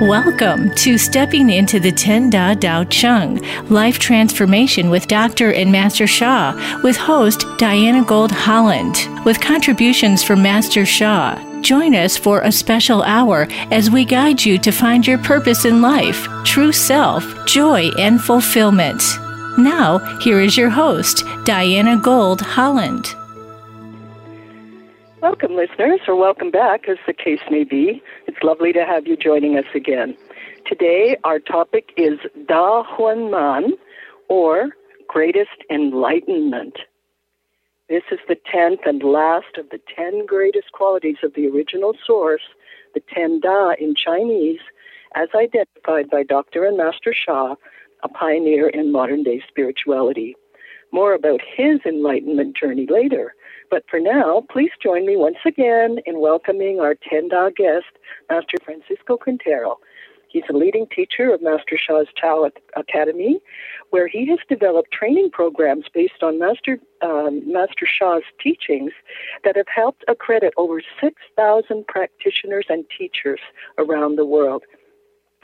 Welcome to Stepping into the Ten Da Tao Chang Life Transformation with Dr. and Master Sha, with host Diana Gold Holland, with contributions from Master Sha. Join us for a special hour as we guide you to find your purpose in life, true self, joy, and fulfillment. Now, here is your host, Diana Gold Holland. Welcome, listeners, or welcome back, as the case may be. It's lovely to have you joining us again. Today, our topic is Da Yuan Man, or Greatest Enlightenment. This is the tenth and last of the ten greatest qualities of the original source, the Ten Da in Chinese, as identified by Dr. and Master Sha, a pioneer in modern day spirituality. More about his enlightenment journey later. But for now, please join me once again in welcoming our Ten Da guest, Master Francisco Quintero. He's a leading teacher of Master Sha's Tao Academy, where he has developed training programs based on Master, um, Master Sha's teachings that have helped accredit over 6,000 practitioners and teachers around the world.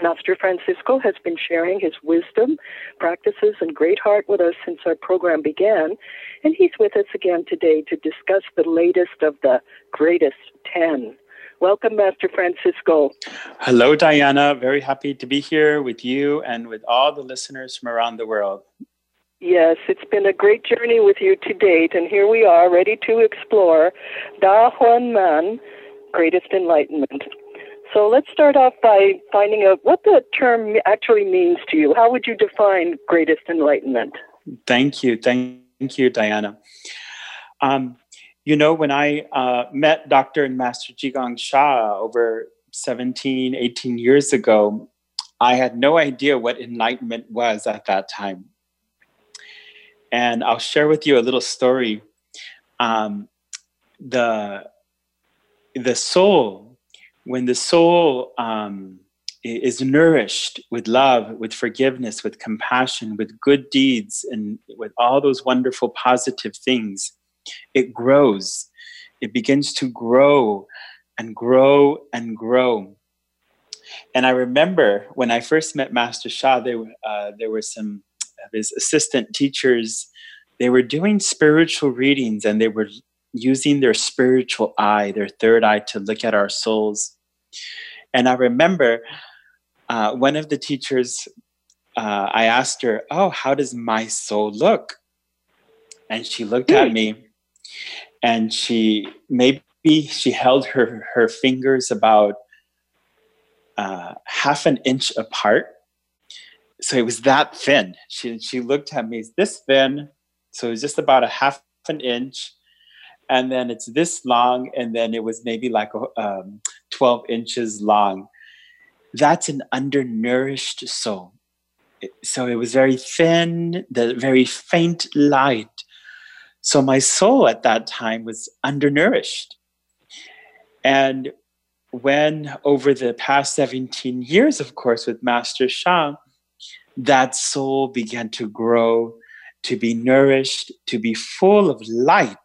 Master Francisco has been sharing his wisdom, practices, and great heart with us since our program began, and he's with us again today to discuss the latest of the greatest 10. Welcome, Master Francisco. Hello, Diana. Very happy to be here with you and with all the listeners from around the world. Yes, it's been a great journey with you to date, and here we are ready to explore Da Yuan Man, Greatest Enlightenment. So let's start off by finding out what the term actually means to you. How would you define greatest enlightenment? Thank you. Thank you, Diana. Um, you know, when I uh, met Dr. and Master Zhigang Sha over 17, 18 years ago, I had no idea what enlightenment was at that time. And I'll share with you a little story. Um, the, the soul when the soul um, is nourished with love, with forgiveness, with compassion, with good deeds, and with all those wonderful positive things, it grows. It begins to grow and grow and grow. And I remember when I first met Master Sha, there, uh, there were some of his assistant teachers. They were doing spiritual readings and they were using their spiritual eye, their third eye, to look at our souls. And I remember uh, one of the teachers, uh, I asked her, Oh, how does my soul look? And she looked at me and she maybe she held her, her fingers about uh, half an inch apart. So it was that thin. She, she looked at me, it's this thin. So it was just about a half an inch and then it's this long, and then it was maybe like um, 12 inches long. That's an undernourished soul. So it was very thin, the very faint light. So my soul at that time was undernourished. And when over the past 17 years, of course, with Master Sha, that soul began to grow, to be nourished, to be full of light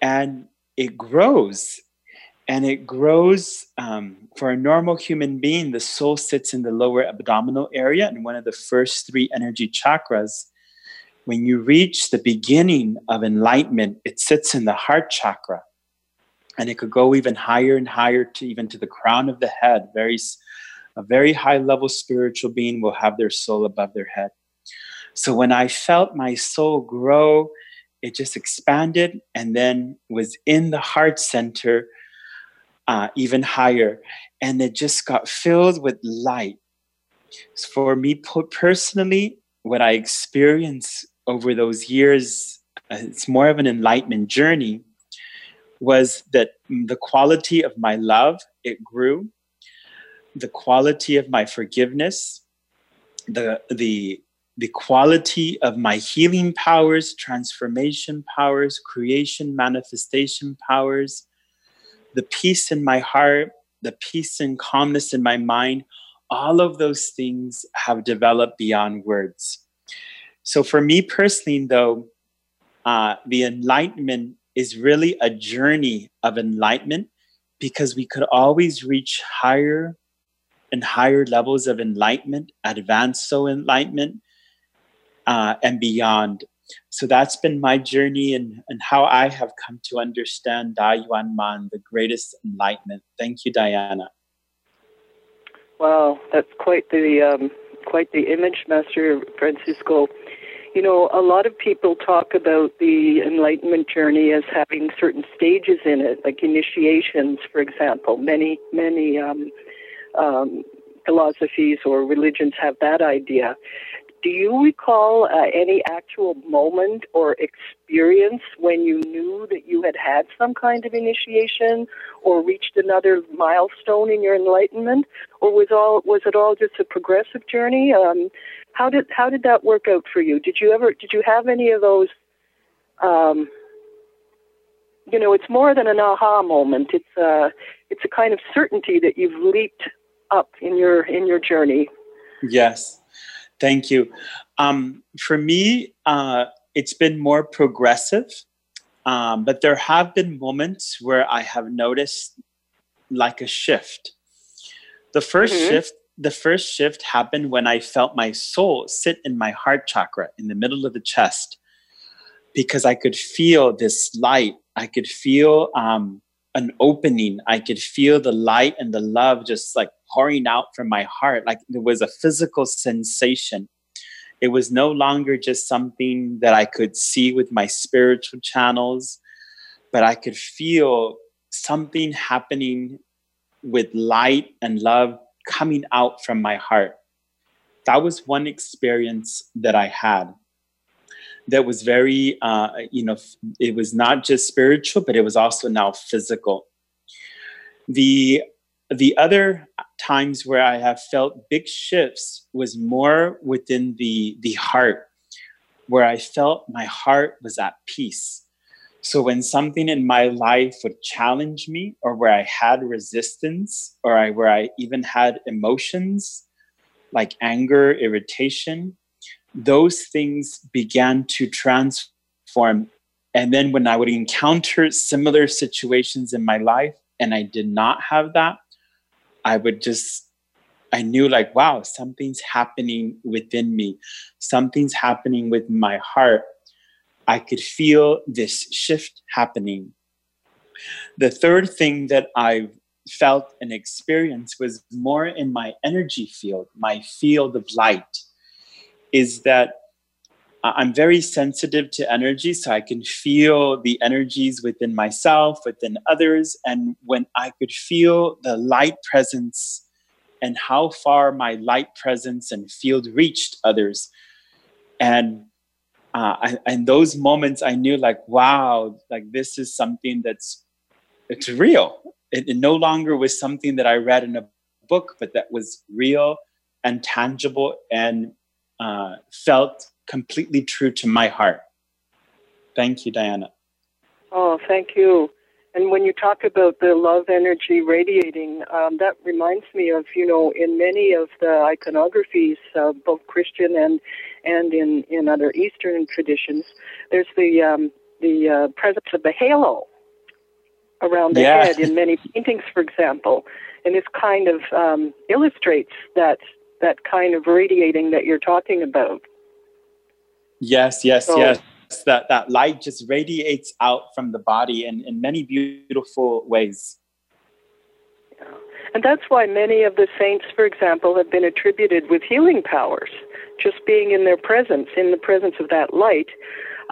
and it grows. And it grows um, for a normal human being the soul sits in the lower abdominal area in one of the first three energy chakras. When you reach the beginning of enlightenment it sits in the heart chakra. And it could go even higher and higher to even to the crown of the head. Very a very high level spiritual being will have their soul above their head. So when i felt my soul grow it just expanded and then was in the heart center uh, even higher. And it just got filled with light. So for me personally what i experienced over those years uh, it's more of an enlightenment journey was that the quality of my love it grew. The quality of my forgiveness the the the quality of my healing powers, transformation powers, creation, manifestation powers, the peace in my heart, the peace and calmness in my mind, all of those things have developed beyond words. So, for me personally, though, uh, the enlightenment is really a journey of enlightenment because we could always reach higher and higher levels of enlightenment, advanced soul enlightenment, uh, and beyond. So that's been my journey and, and how I have come to understand Da Yuan Man, the greatest enlightenment. Thank you, Diana. Wow, that's quite the um, quite the image, Master Francisco. You know, a lot of people talk about the enlightenment journey as having certain stages in it, like initiations, for example. Many, many um, um, philosophies or religions have that idea. Do you recall uh, any actual moment or experience when you knew that you had had some kind of initiation or reached another milestone in your enlightenment, or was all was it all just a progressive journey? Um, how did how did that work out for you? Did you ever did you have any of those? Um, you know, it's more than an aha moment. It's a it's a kind of certainty that you've leaped up in your in your journey. Yes Thank you. Um, for me, uh, it's been more progressive, um, but there have been moments where I have noticed like a shift. The 1st mm-hmm. shift, the first shift happened when I felt my soul sit in my heart chakra in the middle of the chest, because I could feel this light. I could feel um, an opening. I could feel the light and the love just like pouring out from my heart. Like it was a physical sensation. It was no longer just something that I could see with my spiritual channels, but I could feel something happening with light and love coming out from my heart. That was one experience that I had that was very, uh, you know, it was not just spiritual, but it was also now physical. The the other times where I have felt big shifts was more within the the heart, where I felt my heart was at peace. So when something in my life would challenge me, or where I had resistance, or I, where I even had emotions like anger, irritation, those things began to transform. And then when I would encounter similar situations in my life and I did not have that, I would just, I knew like, wow, something's happening within me, something's happening with my heart. I could feel this shift happening. The third thing that I felt and experienced was more in my energy field, my field of light is that I'm very sensitive to energy, so I can feel the energies within myself, within others. And when I could feel the light presence and how far my light presence and field reached others. And uh, I, in those moments, I knew like, wow, like this is something that's it's real. It, it no longer was something that I read in a book, but that was real and tangible and uh, felt completely true to my heart. Thank you, Diana. Oh, thank you. And when you talk about the love energy radiating, um, that reminds me of you know in many of the iconographies, uh, both Christian and and in in other Eastern traditions, there's the um, the uh, presence of the halo around the yeah. head in many paintings, for example, and this kind of um, illustrates that that kind of radiating that you're talking about. Yes, yes, so, yes. That that light just radiates out from the body in, in many beautiful ways. Yeah. And that's why many of the saints, for example, have been attributed with healing powers. Just being in their presence, in the presence of that light,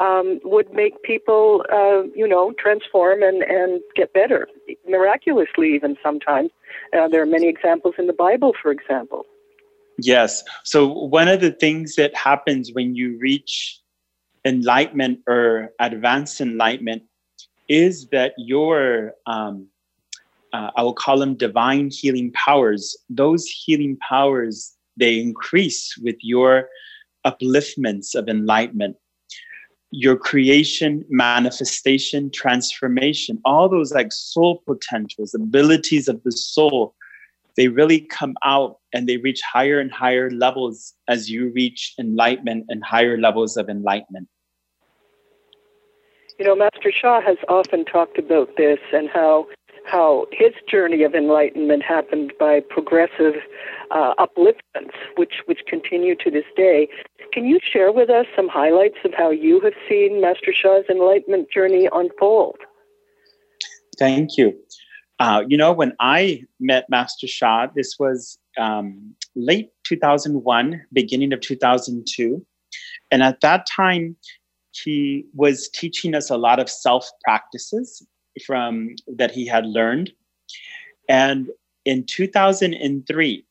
um, would make people, uh, you know, transform and, and get better, miraculously, even sometimes. Uh, there are many examples in the Bible, for example. Yes. So one of the things that happens when you reach enlightenment or advanced enlightenment is that your um, uh, I will call them divine healing powers. Those healing powers they increase with your upliftments of enlightenment, your creation, manifestation, transformation, all those like soul potentials, abilities of the soul they really come out and they reach higher and higher levels as you reach enlightenment and higher levels of enlightenment. You know, Master Sha has often talked about this and how how his journey of enlightenment happened by progressive uh, upliftments, which which continue to this day. Can you share with us some highlights of how you have seen Master Sha's enlightenment journey unfold? Thank you. Uh, you know, when I met Master Sha, this was um, late 2001, beginning of 2002. And at that time, he was teaching us a lot of self practices from that he had learned. And in 2003,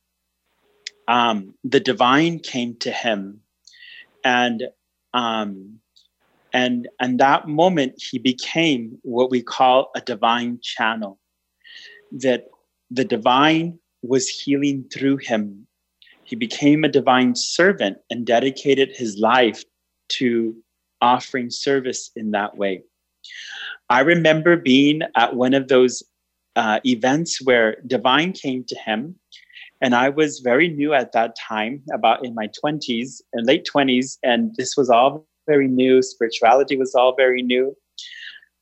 um, the divine came to him, and um, and and that moment he became what we call a divine channel. That the divine was healing through him. He became a divine servant and dedicated his life to offering service in that way. I remember being at one of those uh, events where divine came to him and i was very new at that time about in my 20s and late 20s and this was all very new spirituality was all very new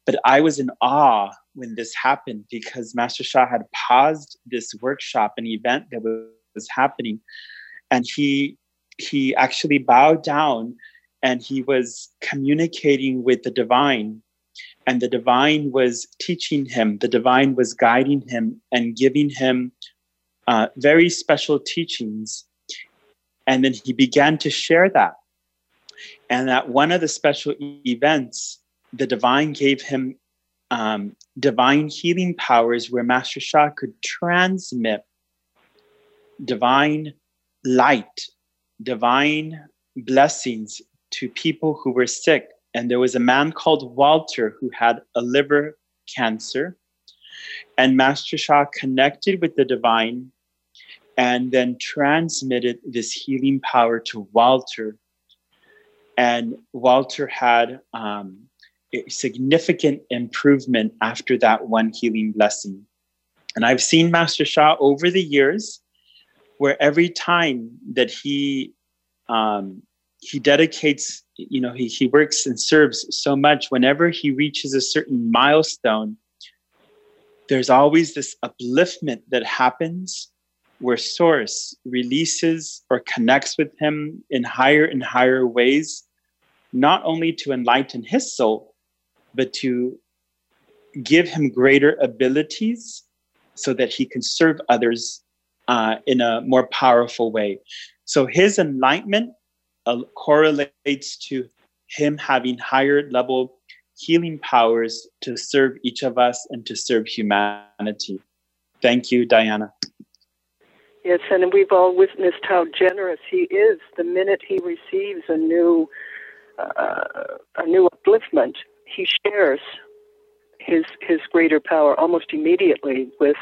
but i was in awe when this happened because master sha had paused this workshop an event that was happening and he he actually bowed down and he was communicating with the divine and the divine was teaching him, the divine was guiding him and giving him uh, very special teachings. And then he began to share that. And at one of the special events, the divine gave him um, divine healing powers where Master Sha could transmit divine light, divine blessings to people who were sick and there was a man called Walter who had a liver cancer. And Master Sha connected with the divine and then transmitted this healing power to Walter. And Walter had um, significant improvement after that one healing blessing. And I've seen Master Sha over the years where every time that he um, he dedicates you know he, he works and serves so much whenever he reaches a certain milestone there's always this upliftment that happens where source releases or connects with him in higher and higher ways not only to enlighten his soul but to give him greater abilities so that he can serve others uh, in a more powerful way so his enlightenment uh, correlates to him having higher level healing powers to serve each of us and to serve humanity. Thank you, Diana. Yes, and we've all witnessed how generous he is the minute he receives a new uh, a new upliftment. He shares his his greater power almost immediately with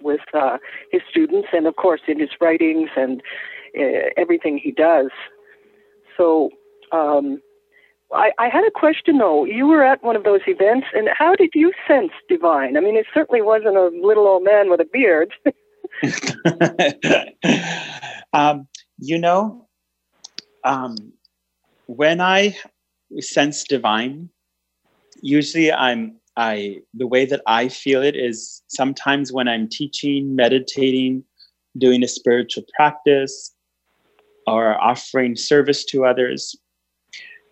with uh, his students, and of course in his writings and uh, everything he does. So um, I, I, had a question though. You were at one of those events, and how did you sense divine? I mean, it certainly wasn't a little old man with a beard. um, you know, um, when I sense divine, usually I'm I the way that I feel it is sometimes when I'm teaching, meditating, doing a spiritual practice, or offering service to others,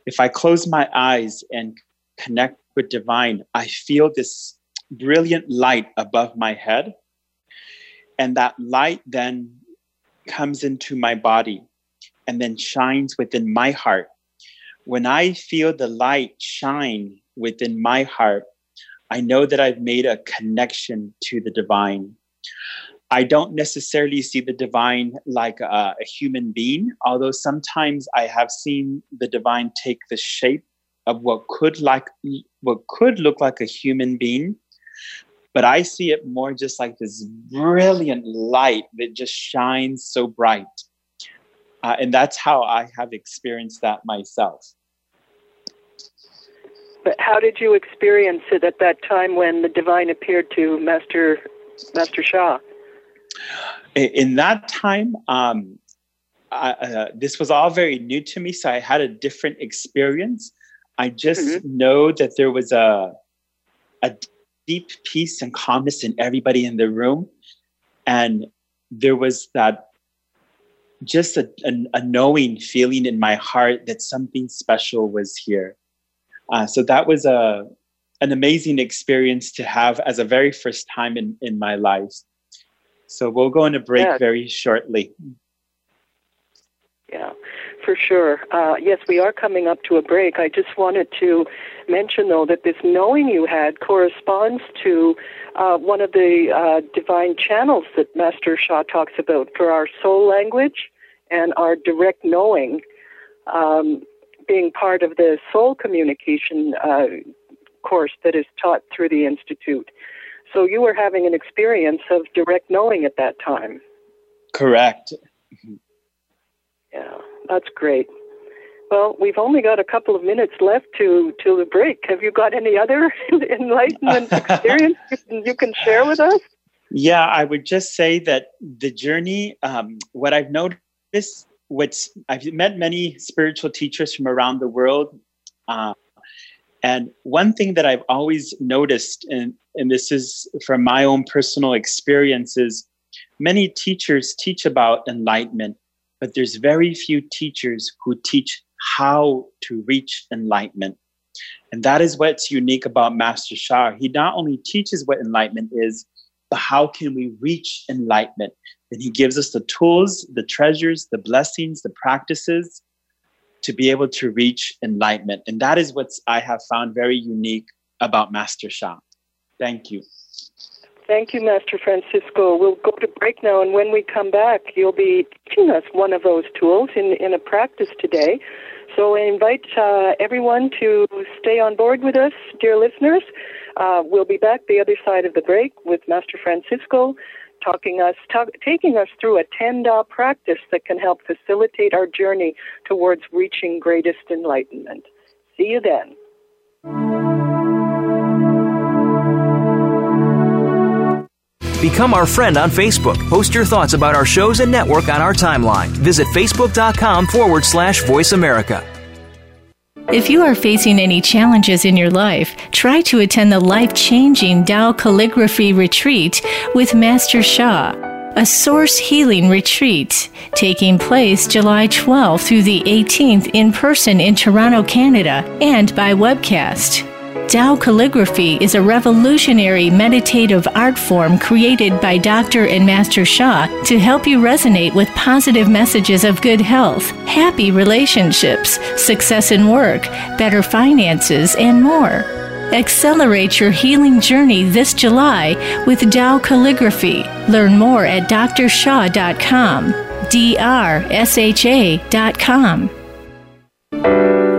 if I close my eyes and connect with divine, I feel this brilliant light above my head. And that light then comes into my body and then shines within my heart. When I feel the light shine within my heart, I know that I've made a connection to the divine. I don't necessarily see the divine like a, a, human being, although sometimes I have seen the divine take the shape of what could like what could look like a human being. But I see it more just like this brilliant light that just shines so bright. Uh, and that's how I have experienced that myself. But how did you experience it at that time when the divine appeared to Master Master Sha? In that time, um, I, uh, this was all very new to me, so I had a different experience. I just mm-hmm. know that there was a, a deep peace and calmness in everybody in the room. And there was that just a, a, a knowing feeling in my heart that something special was here. Uh, so that was a an amazing experience to have as a very first time in, in my life. So we'll go on a break yeah. very shortly. Yeah, for sure. Uh, yes, we are coming up to a break. I just wanted to mention, though, that this knowing you had corresponds to uh, one of the uh, divine channels that Master Sha talks about for our soul language and our direct knowing. Um, being part of the soul communication uh, course that is taught through the Institute. So you were having an experience of direct knowing at that time. Correct. Yeah, that's great. Well, we've only got a couple of minutes left to to the break. Have you got any other enlightenment experience you can, share with us? Yeah, I would just say that the journey, um, what I've noticed what's I've met many spiritual teachers from around the world. Uh, and one thing that I've always noticed, and, and this is from my own personal experiences, many teachers teach about enlightenment, but there's very few teachers who teach how to reach enlightenment. And that is what's unique about Master Sha. He not only teaches what enlightenment is, but how can we reach enlightenment? And he gives us the tools, the treasures, the blessings, the practices to be able to reach enlightenment. And that is what I have found very unique about Master Sha. Thank you. Thank you, Master Francisco. We'll go to break now, and when we come back, you'll be teaching us one of those tools in, in a practice today. So I invite uh, everyone to stay on board with us, dear listeners. Uh, we'll be back the other side of the break with Master Francisco talking us, taking us through a 10 Da practice that can help facilitate our journey towards reaching greatest enlightenment. See you then. Become our friend on Facebook. Post your thoughts about our shows and network on our timeline. Visit facebook.com forward slash voice America. If you are facing any challenges in your life, try to attend the life changing Tao Calligraphy Retreat with Master Sha, a source healing retreat taking place July 12th through the 18th in person in Toronto, Canada, and by webcast. Tao calligraphy is a revolutionary meditative art form created by Dr. and Master Sha to help you resonate with positive messages of good health, happy relationships, success in work, better finances, and more. Accelerate your healing journey this July with Tao Calligraphy. Learn more at drshaw.com. drsha.com.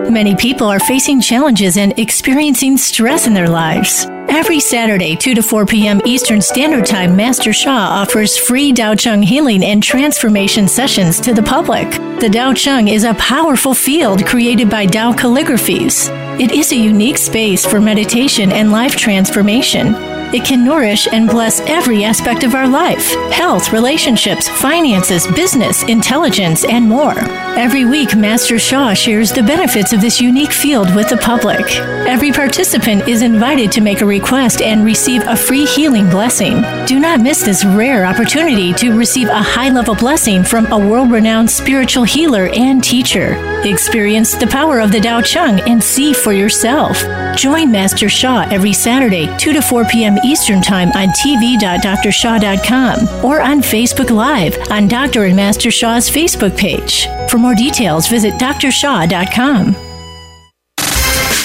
Many people are facing challenges and experiencing stress in their lives. Every Saturday, 2 to 4 p.m. Eastern Standard Time, Master Sha offers free Dao Chang healing and transformation sessions to the public. The Dao Chang is a powerful field created by Dao calligraphies. It is a unique space for meditation and life transformation. It can nourish and bless every aspect of our life health, relationships, finances, business, intelligence, and more. Every week, Master Sha shares the benefits of this unique field with the public. Every participant is invited to make a request and receive a free healing blessing. Do not miss this rare opportunity to receive a high level blessing from a world renowned spiritual healer and teacher. Experience the power of the Dao Chang and see for yourself. Join Master Sha every Saturday, 2 to 4 p.m. Eastern Time on tv.drsha.com or on Facebook Live on Dr. and Master Sha's Facebook page. For more details, visit drsha.com.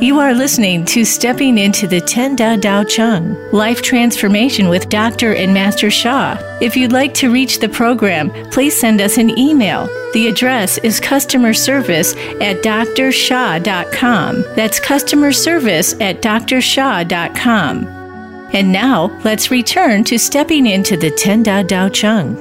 You are listening to Stepping into the Ten Da Tao Chang Life Transformation with Dr. and Master Sha. If you'd like to reach the program, please send us an email. The address is customer service at drsha.com. That's customer service at drsha.com. And now, let's return to stepping into the Ten Da Tao Chang.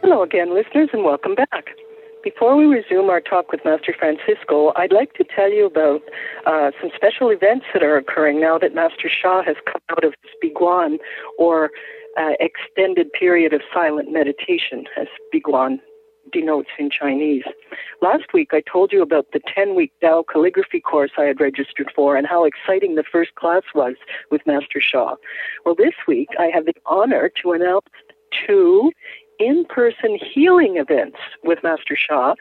Hello again, listeners, and welcome back. Before we resume our talk with Master Francisco, I'd like to tell you about uh, some special events that are occurring now that Master Sha has come out of his Biguan, or uh, extended period of silent meditation, as Biguan denotes in Chinese. Last week, I told you about the 10 week Tao calligraphy course I had registered for and how exciting the first class was with Master Sha. Well, this week, I have the honor to announce two in person healing events with Master Sha.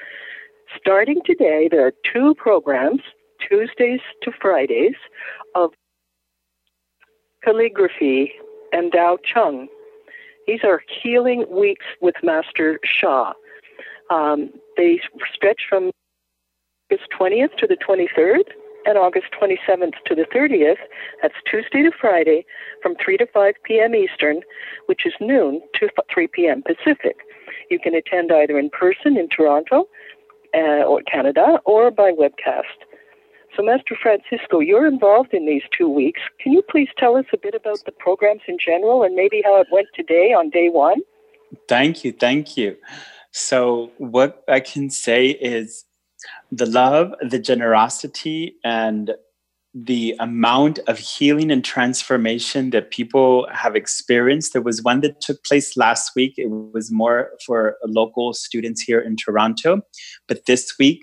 Starting today, there are two programs, Tuesdays to Fridays, of calligraphy and Dao Chang. These are healing weeks with Master Sha. Um, they stretch from August 20th to the 23rd and August 27th to the 30th. That's Tuesday to Friday from 3 to 5 p.m. Eastern, which is noon to 3 p.m. Pacific. You can attend either in person in Toronto uh, or Canada or by webcast. So, Master Francisco, you're involved in these two weeks. Can you please tell us a bit about the programs in general and maybe how it went today on day one? Thank you. Thank you. So, what I can say is the love, the generosity, and the amount of healing and transformation that people have experienced. There was one that took place last week. It was more for local students here in Toronto. But this week,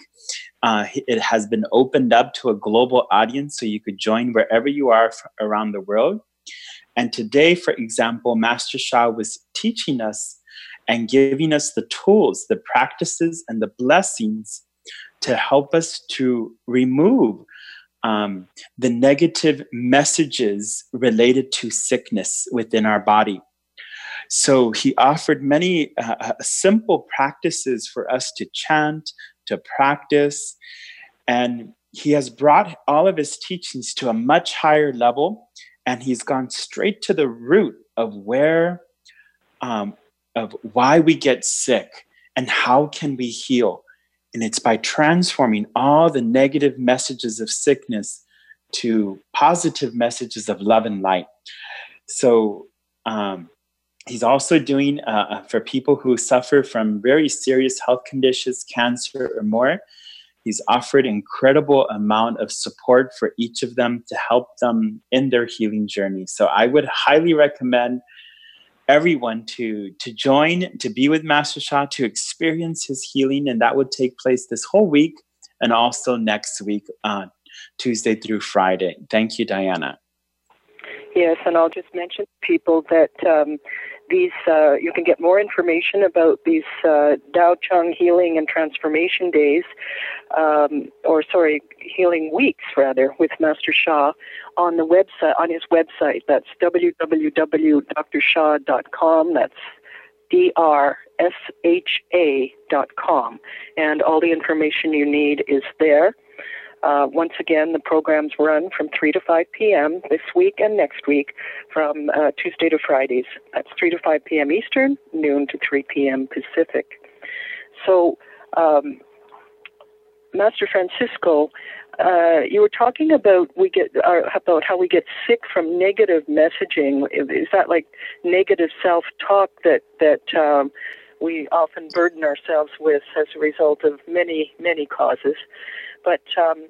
uh, it has been opened up to a global audience so you could join wherever you are around the world. And today, for example, Master Sha was teaching us and giving us the tools, the practices, and the blessings to help us to remove um, the negative messages related to sickness within our body. So he offered many uh, uh, simple practices for us to chant, to practice, and he has brought all of his teachings to a much higher level, and he's gone straight to the root of where, um, of why we get sick and how can we heal. And it's by transforming all the negative messages of sickness to positive messages of love and light. So um, he's also doing uh, uh, for people who suffer from very serious health conditions, cancer or more. He's offered incredible amount of support for each of them to help them in their healing journey. So I would highly recommend everyone to to join to be with master sha to experience his healing and that would take place this whole week and also next week uh, tuesday through friday. Thank you diana. Yes and i'll just mention people that um, these uh, you can get more information about these uh, Tao Chang healing and transformation days, um, or sorry, healing weeks rather, with Master Sha on the website on his website. That's www.drsha.com. That's D R S H A dot com, and all the information you need is there. Uh, once again, the programs run from 3 to 5 p.m. this week and next week from uh, Tuesday to Fridays. That's 3 to 5 p.m. Eastern, noon to 3 p.m. Pacific. So, um, Master Francisco, uh, you were talking about we get uh, about how we get sick from negative messaging. Is that like negative self-talk that that um, we often burden ourselves with as a result of many many causes? But um,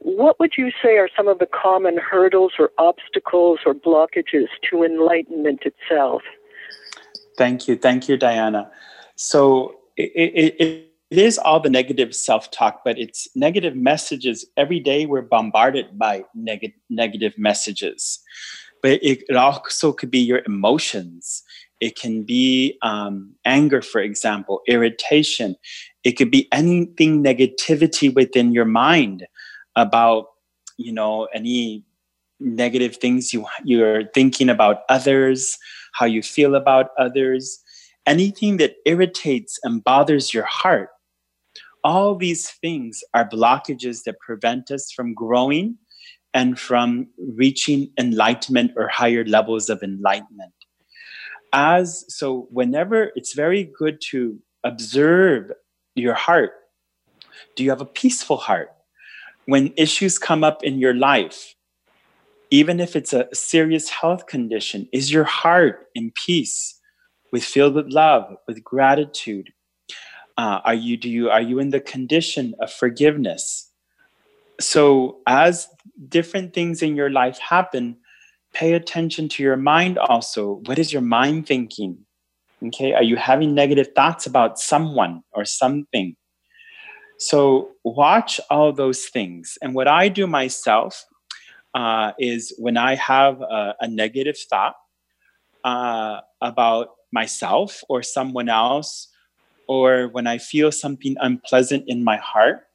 what would you say are some of the common hurdles or obstacles or blockages to enlightenment itself? Thank you. Thank you, Diana. So it, it, it is all the negative self talk, but it's negative messages. Every day we're bombarded by neg- negative messages. But it, it also could be your emotions. It can be um, anger, for example, irritation. It could be anything negativity within your mind about, you know, any negative things you you're thinking about others, how you feel about others, anything that irritates and bothers your heart All these things are blockages that prevent us from growing and from reaching enlightenment or higher levels of enlightenment. As so, whenever it's very good to observe your heart. Do you have a peaceful heart? When issues come up in your life, even if it's a serious health condition, is your heart in peace, with filled with love, with gratitude? Uh, are you do you are you in the condition of forgiveness? So as different things in your life happen, pay attention to your mind also. What is your mind thinking? Okay, are you having negative thoughts about someone or something? So watch all those things. And what I do myself uh, is when I have a, a negative thought uh, about myself or someone else, or when I feel something unpleasant in my heart,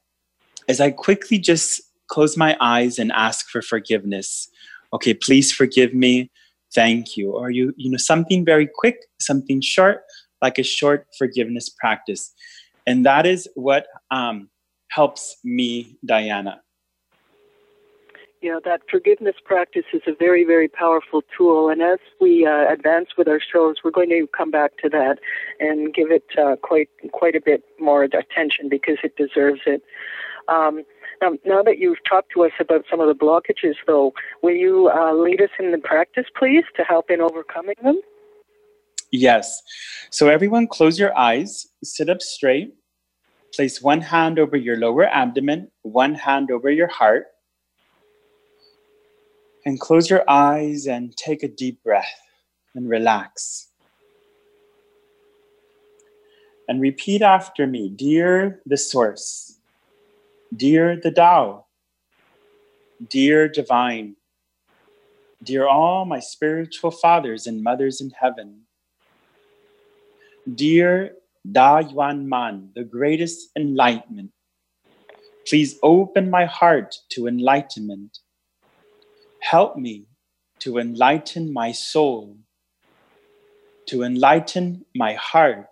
is I quickly just close my eyes and ask for forgiveness. Okay, please forgive me. Thank you. Or you, you know, something very quick, something short, like a short forgiveness practice. And that is what um, helps me, Diana. you know that forgiveness practice is a very, very powerful tool. And as we uh, advance with our shows, we're going to come back to that and give it uh, quite, quite a bit more attention because it deserves it. Um, now, now that you've talked to us about some of the blockages, though, will you uh, lead us in the practice, please, to help in overcoming them? Yes. So, everyone, close your eyes, sit up straight, place one hand over your lower abdomen, one hand over your heart, and close your eyes and take a deep breath and relax. And repeat after me Dear the Source, dear the Tao, dear Divine, dear all my spiritual fathers and mothers in heaven, Dear Da Yuan Man, the greatest enlightenment, please open my heart to enlightenment. Help me to enlighten my soul, to enlighten my heart,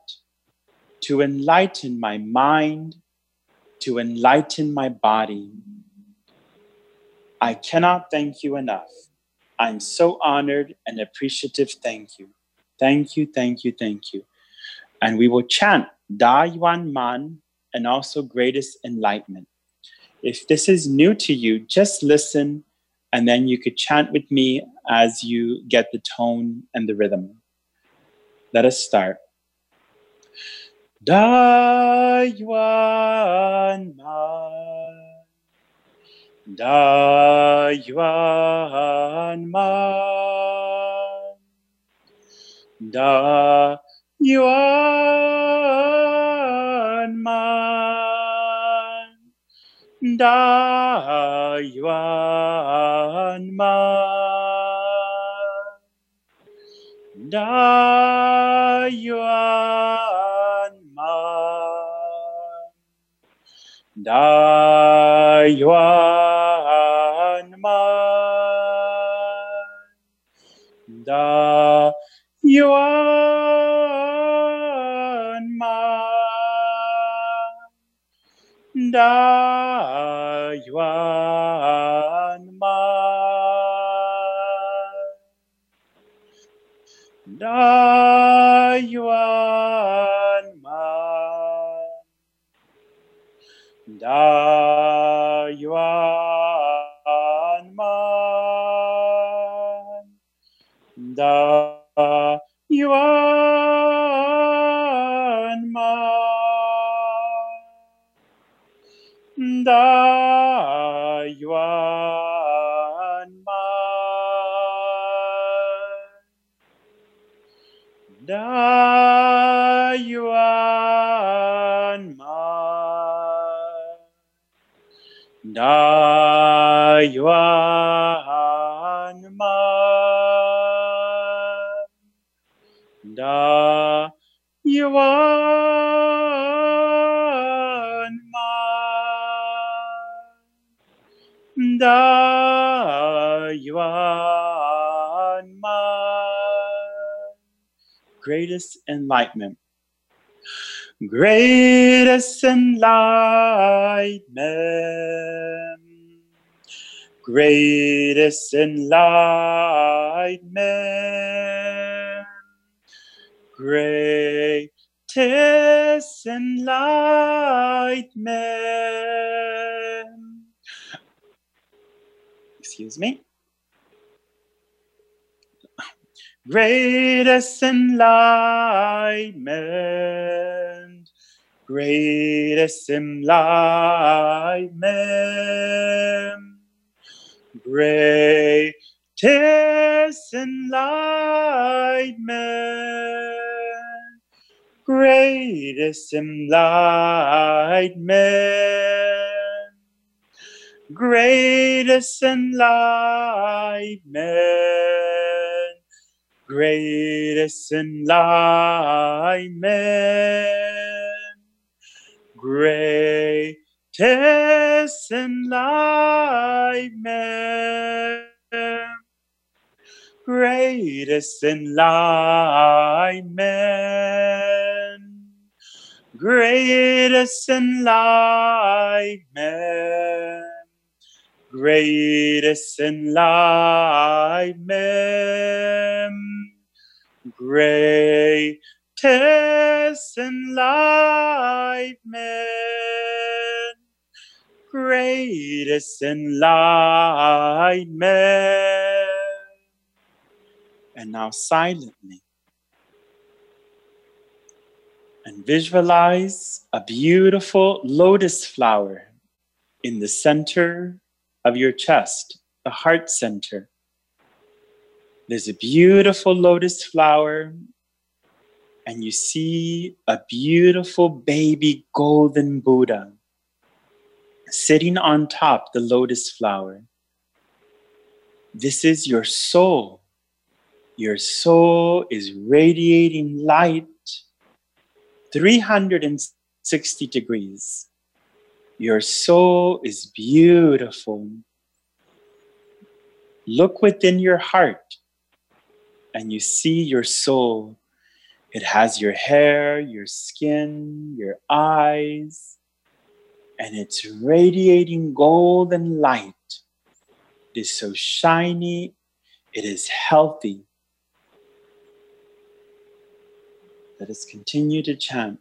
to enlighten my mind, to enlighten my body. I cannot thank you enough. I'm so honored and appreciative. Thank you. Thank you, thank you, thank you and we will chant Da Yuan Man and also greatest enlightenment. If this is new to you, just listen and then you could chant with me as you get the tone and the rhythm. Let us start. Dayuan Da Dayuan Mai. Dayuan Mai. Dayuan da Dayuan Daiyuan Man. Daiyuan Man. Daiyuan Greatest enlightenment. greatest enlightenment, greatest enlightenment, greatest enlightenment. Excuse me. Greatest enlightenment, greatest enlightenment, greatest enlightenment, greatest enlightenment, greatest enlightenment greatest enlightenment, greatest enlightenment, greatest enlightenment, greatest enlightenment greatest enlightenment, greatest enlightenment, greatest enlightenment. And now silently and visualize a beautiful lotus flower in the center of your chest, the heart center. There's a beautiful lotus flower, and you see a beautiful baby golden Buddha sitting on top the lotus flower. This is your soul. Your soul is radiating light 360 degrees. Your soul is beautiful. Look within your heart and you see your soul. It has your hair, your skin, your eyes, and it's radiating golden light. It is so shiny, it is healthy. Let us continue to chant.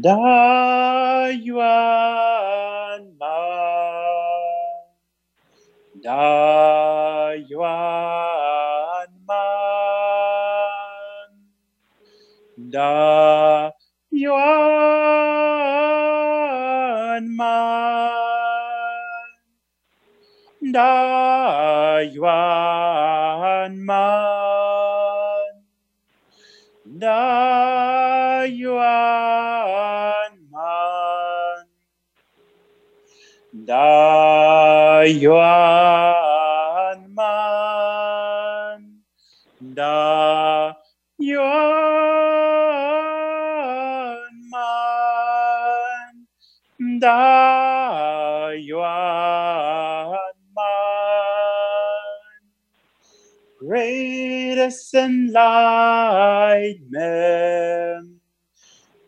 Da yuan ma Da yuan Da yuan man Da yuan man Da yuan man Da yuan Da yuan man Greatest enlightenment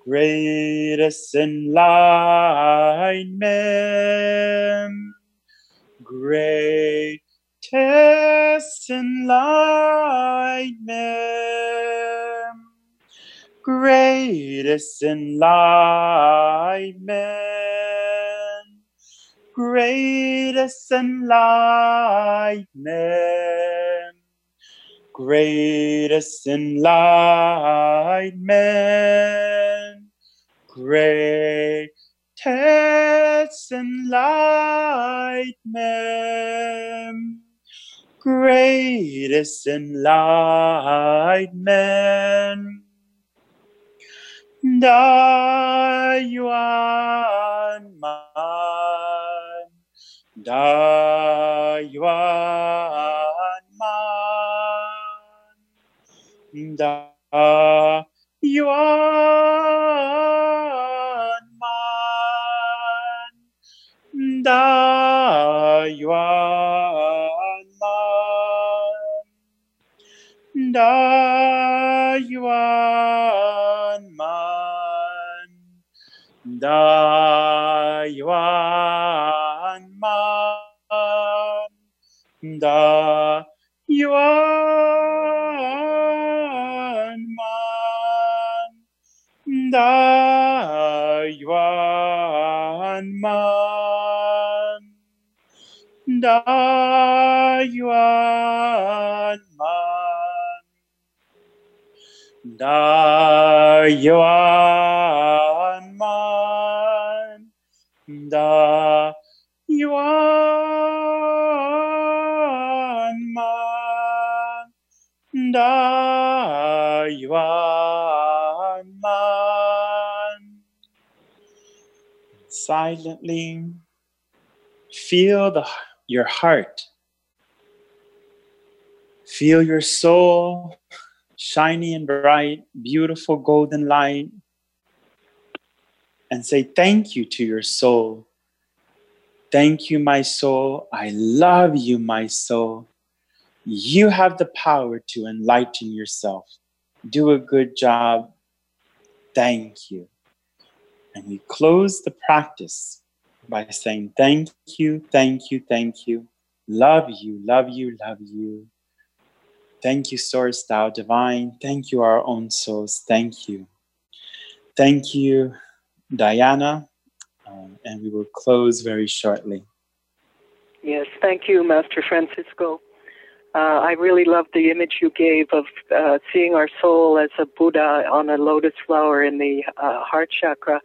greatest enlightenment, greatest enlightenment, greatest enlightenment, greatest enlightenment, greatest enlightenment, greatest enlightenment, greatest enlightenment. Da yuan man, da yuan man, da yuan man, da yuan man, da yuan da yuan man. Da yuan man. Da man. Da yuan silently. Feel the your heart. Feel your soul shiny and bright beautiful golden light. And say thank you to your soul. Thank you my soul. I love you my soul. You have the power to enlighten yourself. Do a good job. Thank you and we close the practice by saying thank you, thank you, thank you, love you, love you, love you. Thank you, Source Tao Divine. Thank you, our own souls. Thank you. Thank you, Diana. Um, and we will close very shortly. Yes, thank you, Master Francisco. Uh, I really love the image you gave of uh, seeing our soul as a Buddha on a lotus flower in the uh, heart chakra.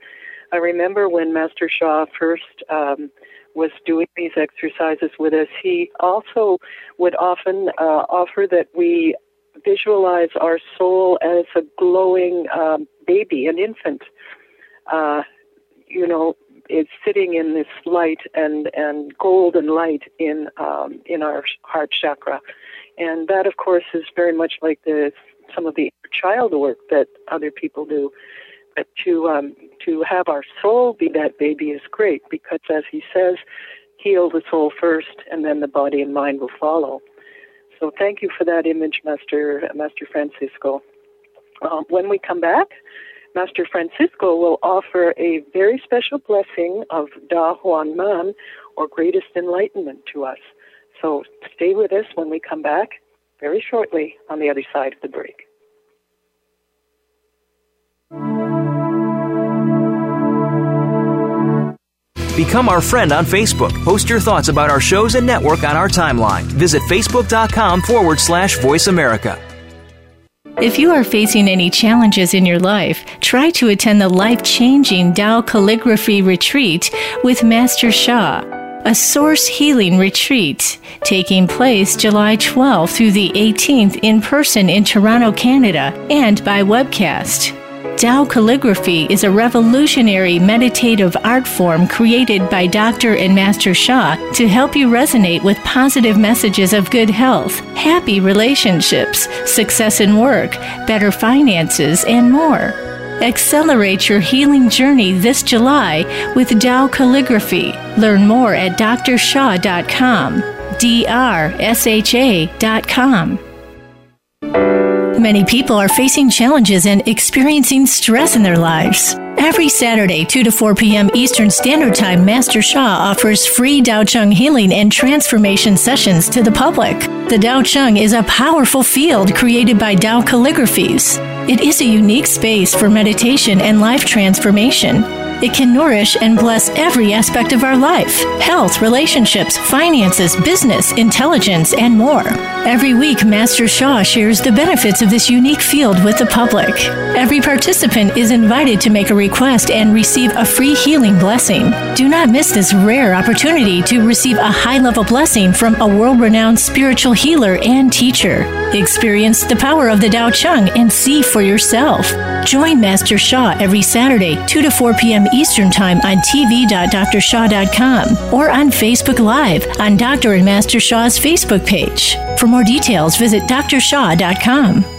I remember when Master Sha first um, was doing these exercises with us, he also would often uh, offer that we visualize our soul as a glowing um, baby, an infant. Uh, you know, it's sitting in this light and, and golden light in um, in our heart chakra, and that, of course, is very much like the some of the child work that other people do. But to um, to have our soul be that baby is great because, as he says, heal the soul first, and then the body and mind will follow. So, thank you for that image, Master Master Francisco. Um, when we come back, Master Francisco will offer a very special blessing of Da Yuan Man, or greatest enlightenment, to us. So, stay with us when we come back very shortly on the other side of the break. Become our friend on Facebook. Post your thoughts about our shows and network on our timeline. Visit facebook.com forward slash voice America. If you are facing any challenges in your life, try to attend the life changing Tao Calligraphy Retreat with Master Sha, a source healing retreat taking place July 12th through the 18th in person in Toronto, Canada, and by webcast. Tao calligraphy is a revolutionary meditative art form created by Dr. and Master Sha to help you resonate with positive messages of good health, happy relationships, success in work, better finances, and more. Accelerate your healing journey this July with Tao Calligraphy. Learn more at drsha.com. D-R-S-H-A.com. Many people are facing challenges and experiencing stress in their lives. Every Saturday, 2 to 4 p.m. Eastern Standard Time, Master Sha offers free Tao Chang healing and transformation sessions to the public. The Tao Chang is a powerful field created by Tao calligraphies. It is a unique space for meditation and life transformation. It can nourish and bless every aspect of our life health, relationships, finances, business, intelligence, and more. Every week, Master Sha shares the benefits of this unique field with the public. Every participant is invited to make a request and receive a free healing blessing. Do not miss this rare opportunity to receive a high level blessing from a world renowned spiritual healer and teacher. Experience the power of the Tao Chang and see for yourself. Join Master Sha every Saturday, 2 to 4 p.m. Eastern Time on tv.drsha.com or on Facebook Live on Dr. and Master Sha's Facebook page. For more details, visit drsha.com.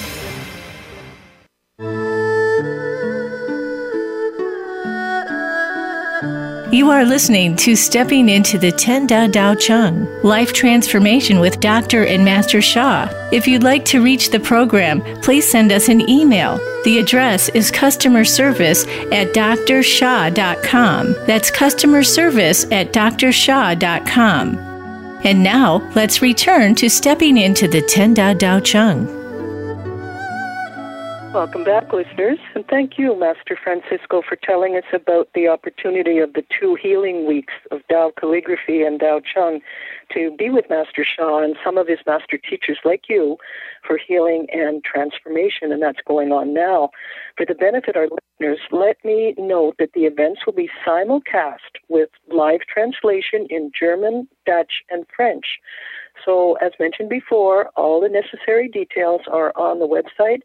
You are listening to Stepping into the Ten Da Tao Chang Life Transformation with Dr. and Master Sha. If you'd like to reach the program, please send us an email. The address is customer service at drsha.com. That's customer service at drsha.com. And now, let's return to Stepping into the Ten Da Tao Chang. Welcome back, listeners, and thank you, Master Francisco, for telling us about the opportunity of the two healing weeks of Tao calligraphy and Tao Chang to be with Master Sha and some of his master teachers like you for healing and transformation, and that's going on now. For the benefit of our listeners, let me note that the events will be simulcast with live translation in German, Dutch, and French. So, as mentioned before, all the necessary details are on the website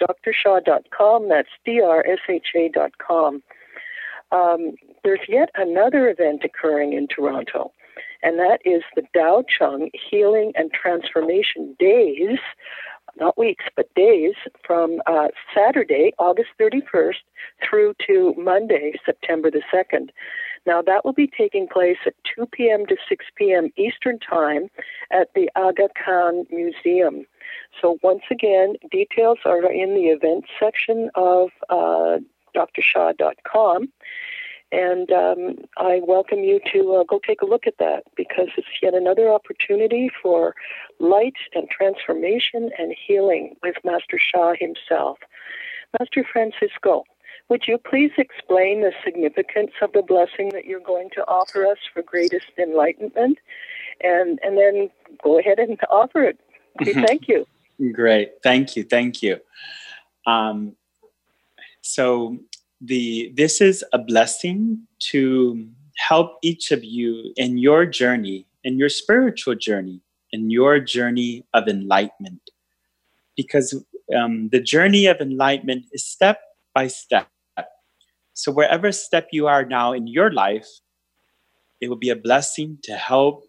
drsha.com. That's D-R-S-H-A.com. Um, there's yet another event occurring in Toronto, and that is the Tao Chang Healing and Transformation Days, not weeks, but days, from uh, Saturday, August 31st, through to Monday, September the 2nd. Now, that will be taking place at 2 p.m. to 6 p.m. Eastern Time at the Aga Khan Museum. So, once again, details are in the events section of uh, drsha.com. And um, I welcome you to uh, go take a look at that because it's yet another opportunity for light and transformation and healing with Master Sha himself. Master Francisco, would you please explain the significance of the blessing that you're going to offer us for greatest enlightenment? And, and then go ahead and offer it. Thank you. Great. Thank you. Thank you. Um, so the this is a blessing to help each of you in your journey, in your spiritual journey, in your journey of enlightenment. Because um, the journey of enlightenment is step by step. So, wherever step you are now in your life, it will be a blessing to help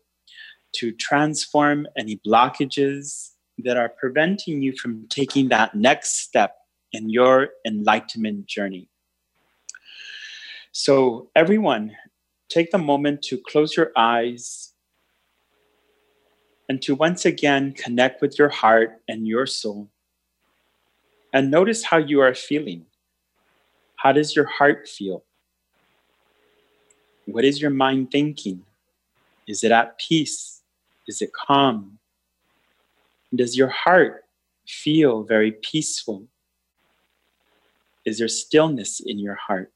to transform any blockages that are preventing you from taking that next step in your enlightenment journey. So, everyone, take the moment to close your eyes and to once again connect with your heart and your soul. And notice how you are feeling. How does your heart feel? What is your mind thinking? Is it at peace? Is it calm? Does your heart feel very peaceful? Is there stillness in your heart?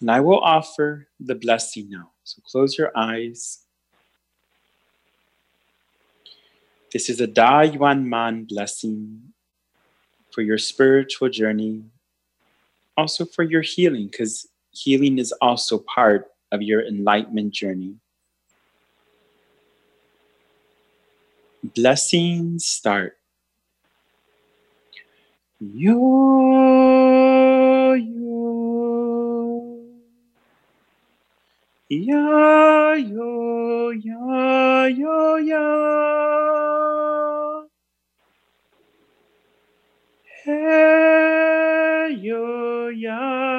And I will offer the blessing now. So close your eyes. This is a Da Yuan Man blessing for your spiritual journey, also for your healing, because healing is also part of your enlightenment journey. Blessings start. Yo, yo. Ya, yo, ya, yo, ya. Hey, yo, ya,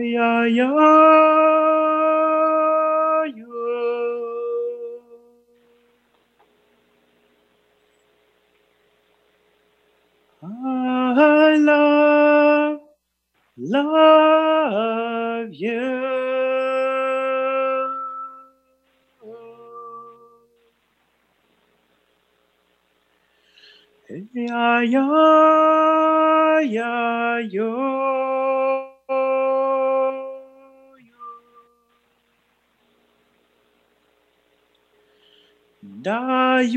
Ay, ay,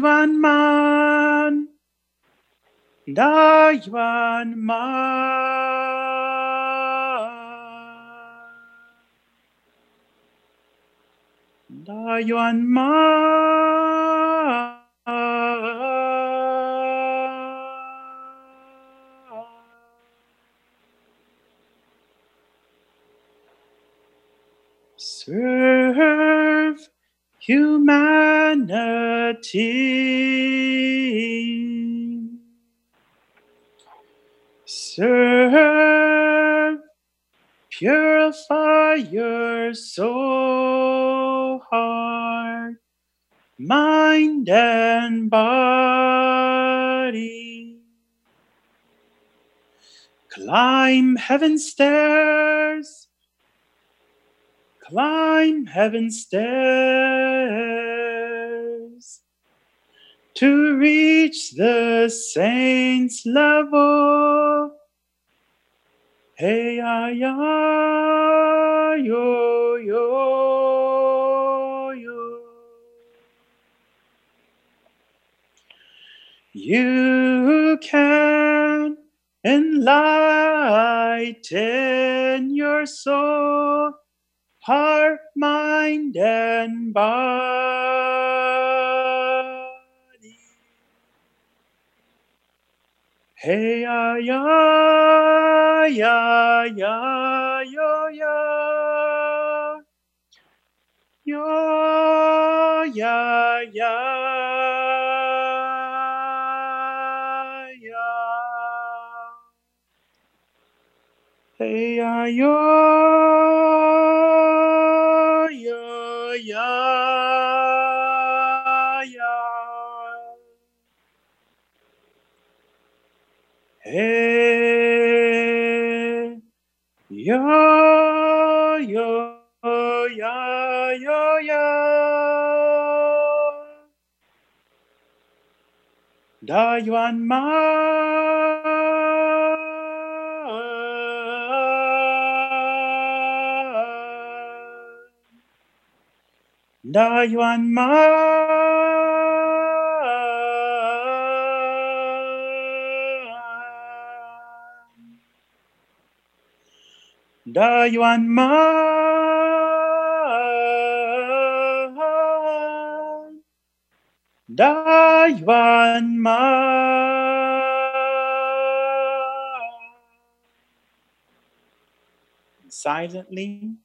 Yuan Man, Da Yuan Man, Da Yuan Man. Serve humanity. Serve, purify your soul, heart, mind, and body. Climb heaven's stairs. Climb heaven's stairs to reach the saints' level. Hey, ah, ya, yo, yo, yo. You can enlighten your soul heart, mind, and body. Hey, ya, ya, ya, ya, yo, ya. Yo, ya, ya, ya. Hey, ya, yo, Da Yuan Man. Da Yuan Man. Da Yuan Man. Da Yuan Man. Silently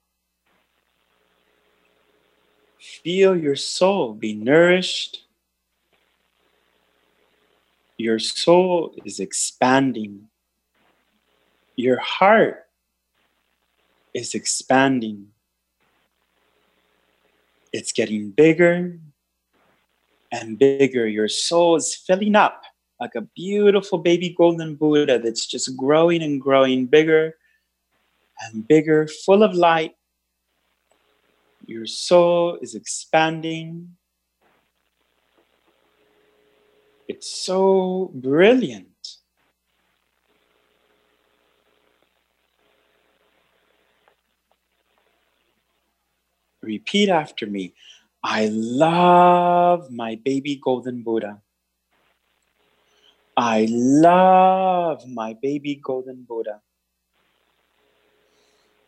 feel your soul be nourished. Your soul is expanding. Your heart is expanding. It's getting bigger and bigger. Your soul is filling up like a beautiful baby golden Buddha that's just growing and growing bigger and bigger, full of light. Your soul is expanding. It's so brilliant. Repeat after me. I love my baby golden Buddha. I love my baby golden Buddha.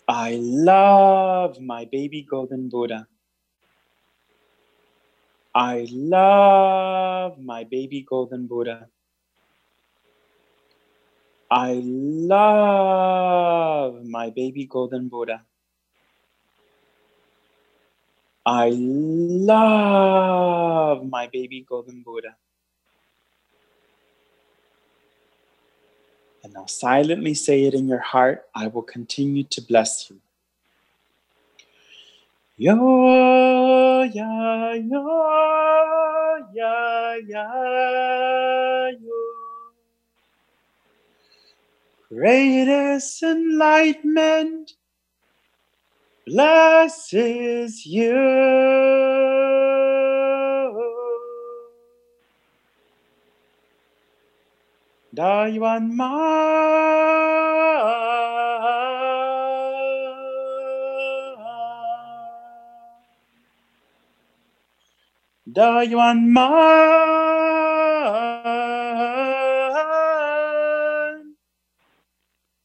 I love my baby golden Buddha. I love my baby golden Buddha. I love my baby golden Buddha. I love my baby golden Buddha. And now silently say it in your heart. I will continue to bless you. Yo, ya, yo, ya, ya, yo. Greatest enlightenment blesses you. Da Yuan Ma.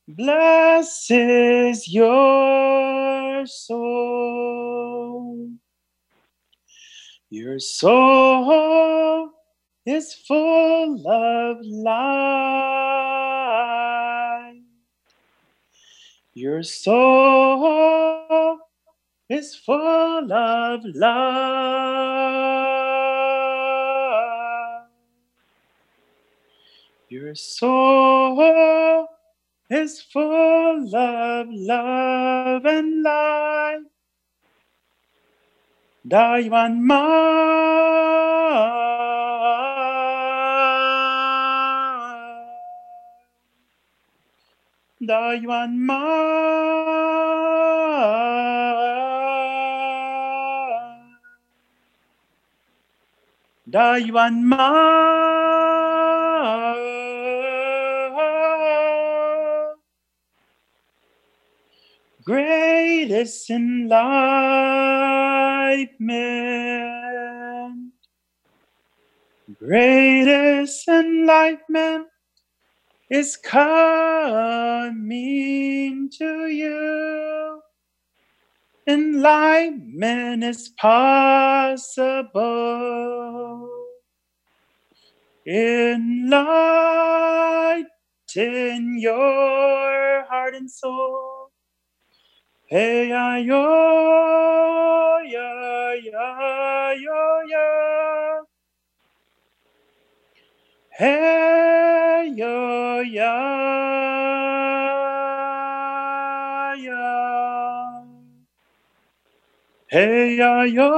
Blesses your soul. Your soul is full of light. Your soul is full of love. Your soul is full of love and light. Da Yuan Ma. Da Yuan Ma. Greatest enlightenment. Greatest enlightenment is coming to you. Enlightenment is possible. Enlighten your heart and soul. Hey, ya, yo, ya, yo, ya. Hey, yo, ya. Hey, ya, yo.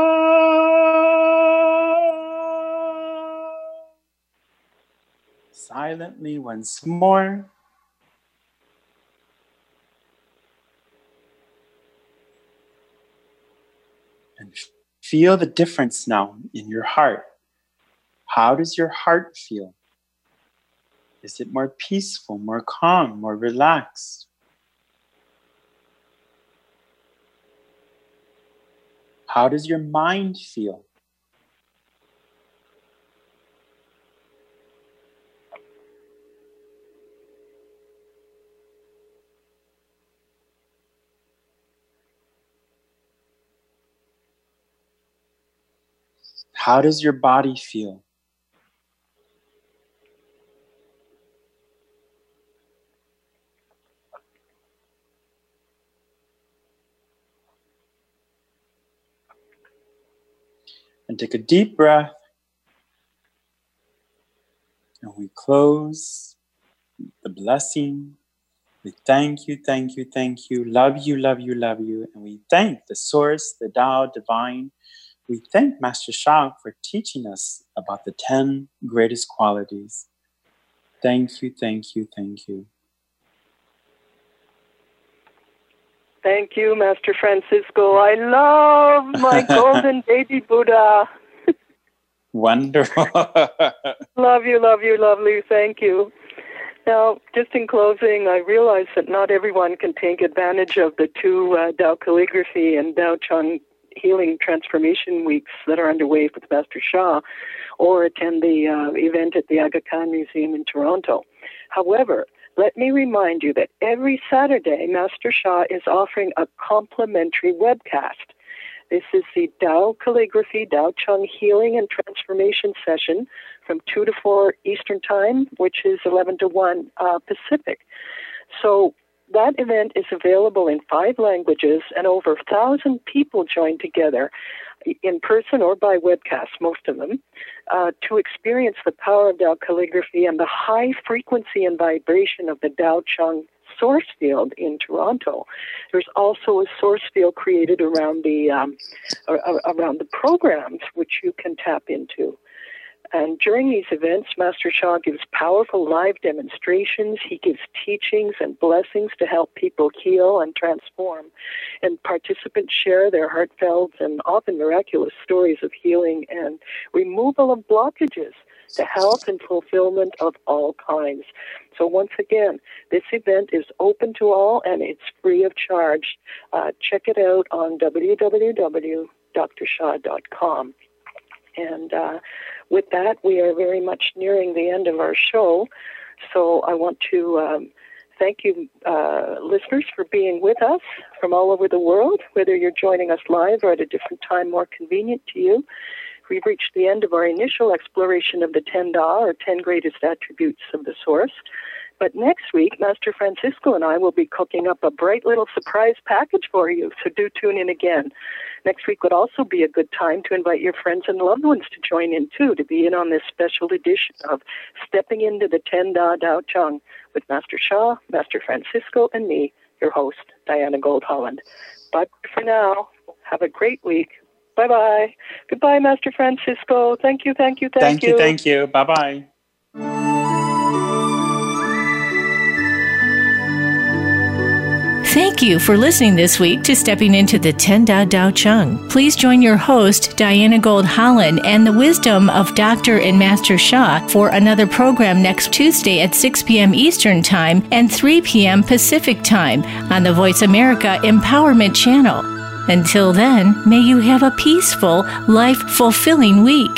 Silently once more. And feel the difference now in your heart. How does your heart feel? Is it more peaceful, more calm, more relaxed? How does your mind feel? How does your body feel? And take a deep breath. And we close the blessing. We thank you, thank you, thank you, love you, love you, love you. And we thank the source, the Tao divine. We thank Master Sha for teaching us about the 10 greatest qualities. Thank you, thank you, thank you. Thank you, Master Francisco. I love my golden baby Buddha. Wonderful. love you, love you, lovely. Thank you. Now, just in closing, I realize that not everyone can take advantage of the two uh, Tao calligraphy and Tao Chang healing transformation weeks that are underway with Master Sha or attend the uh, event at the Aga Khan Museum in Toronto. However, let me remind you that every Saturday, Master Sha is offering a complimentary webcast. This is the Tao Calligraphy, Tao Chang Healing and Transformation session from 2 to 4 Eastern Time, which is 11 to 1 uh, Pacific. So that event is available in five languages, and over a thousand people join together in person or by webcast, most of them, uh, to experience the power of Tao calligraphy and the high frequency and vibration of the Tao Chang source field in Toronto. There's also a source field created around the um, around the programs which you can tap into. And during these events, Master Sha gives powerful live demonstrations. He gives teachings and blessings to help people heal and transform. And participants share their heartfelt and often miraculous stories of healing and removal of blockages to health and fulfillment of all kinds. So, once again, this event is open to all and it's free of charge. Uh, check it out on www.drsha.com. And uh, with that, we are very much nearing the end of our show. So I want to um, thank you, uh, listeners, for being with us from all over the world, whether you're joining us live or at a different time more convenient to you. We've reached the end of our initial exploration of the 10 Da, or 10 greatest attributes of the Source. But next week, Master Francisco and I will be cooking up a bright little surprise package for you, so do tune in again. Next week would also be a good time to invite your friends and loved ones to join in too, to be in on this special edition of Stepping into the Ten Da Tao Chang with Master Sha, Master Francisco, and me, your host, Diana Gold Holland. But for now, have a great week. Bye bye. Goodbye, Master Francisco. Thank you, thank you, thank, thank you. Thank you, thank you. Bye bye. Thank you for listening this week to Stepping into the Ten Da Tao Chang. Please join your host, Diana Gold Holland, and the wisdom of Dr. and Master Sha for another program next Tuesday at 6 p.m. Eastern Time and 3 p.m. Pacific Time on the Voice America Empowerment Channel. Until then, may you have a peaceful, life fulfilling week.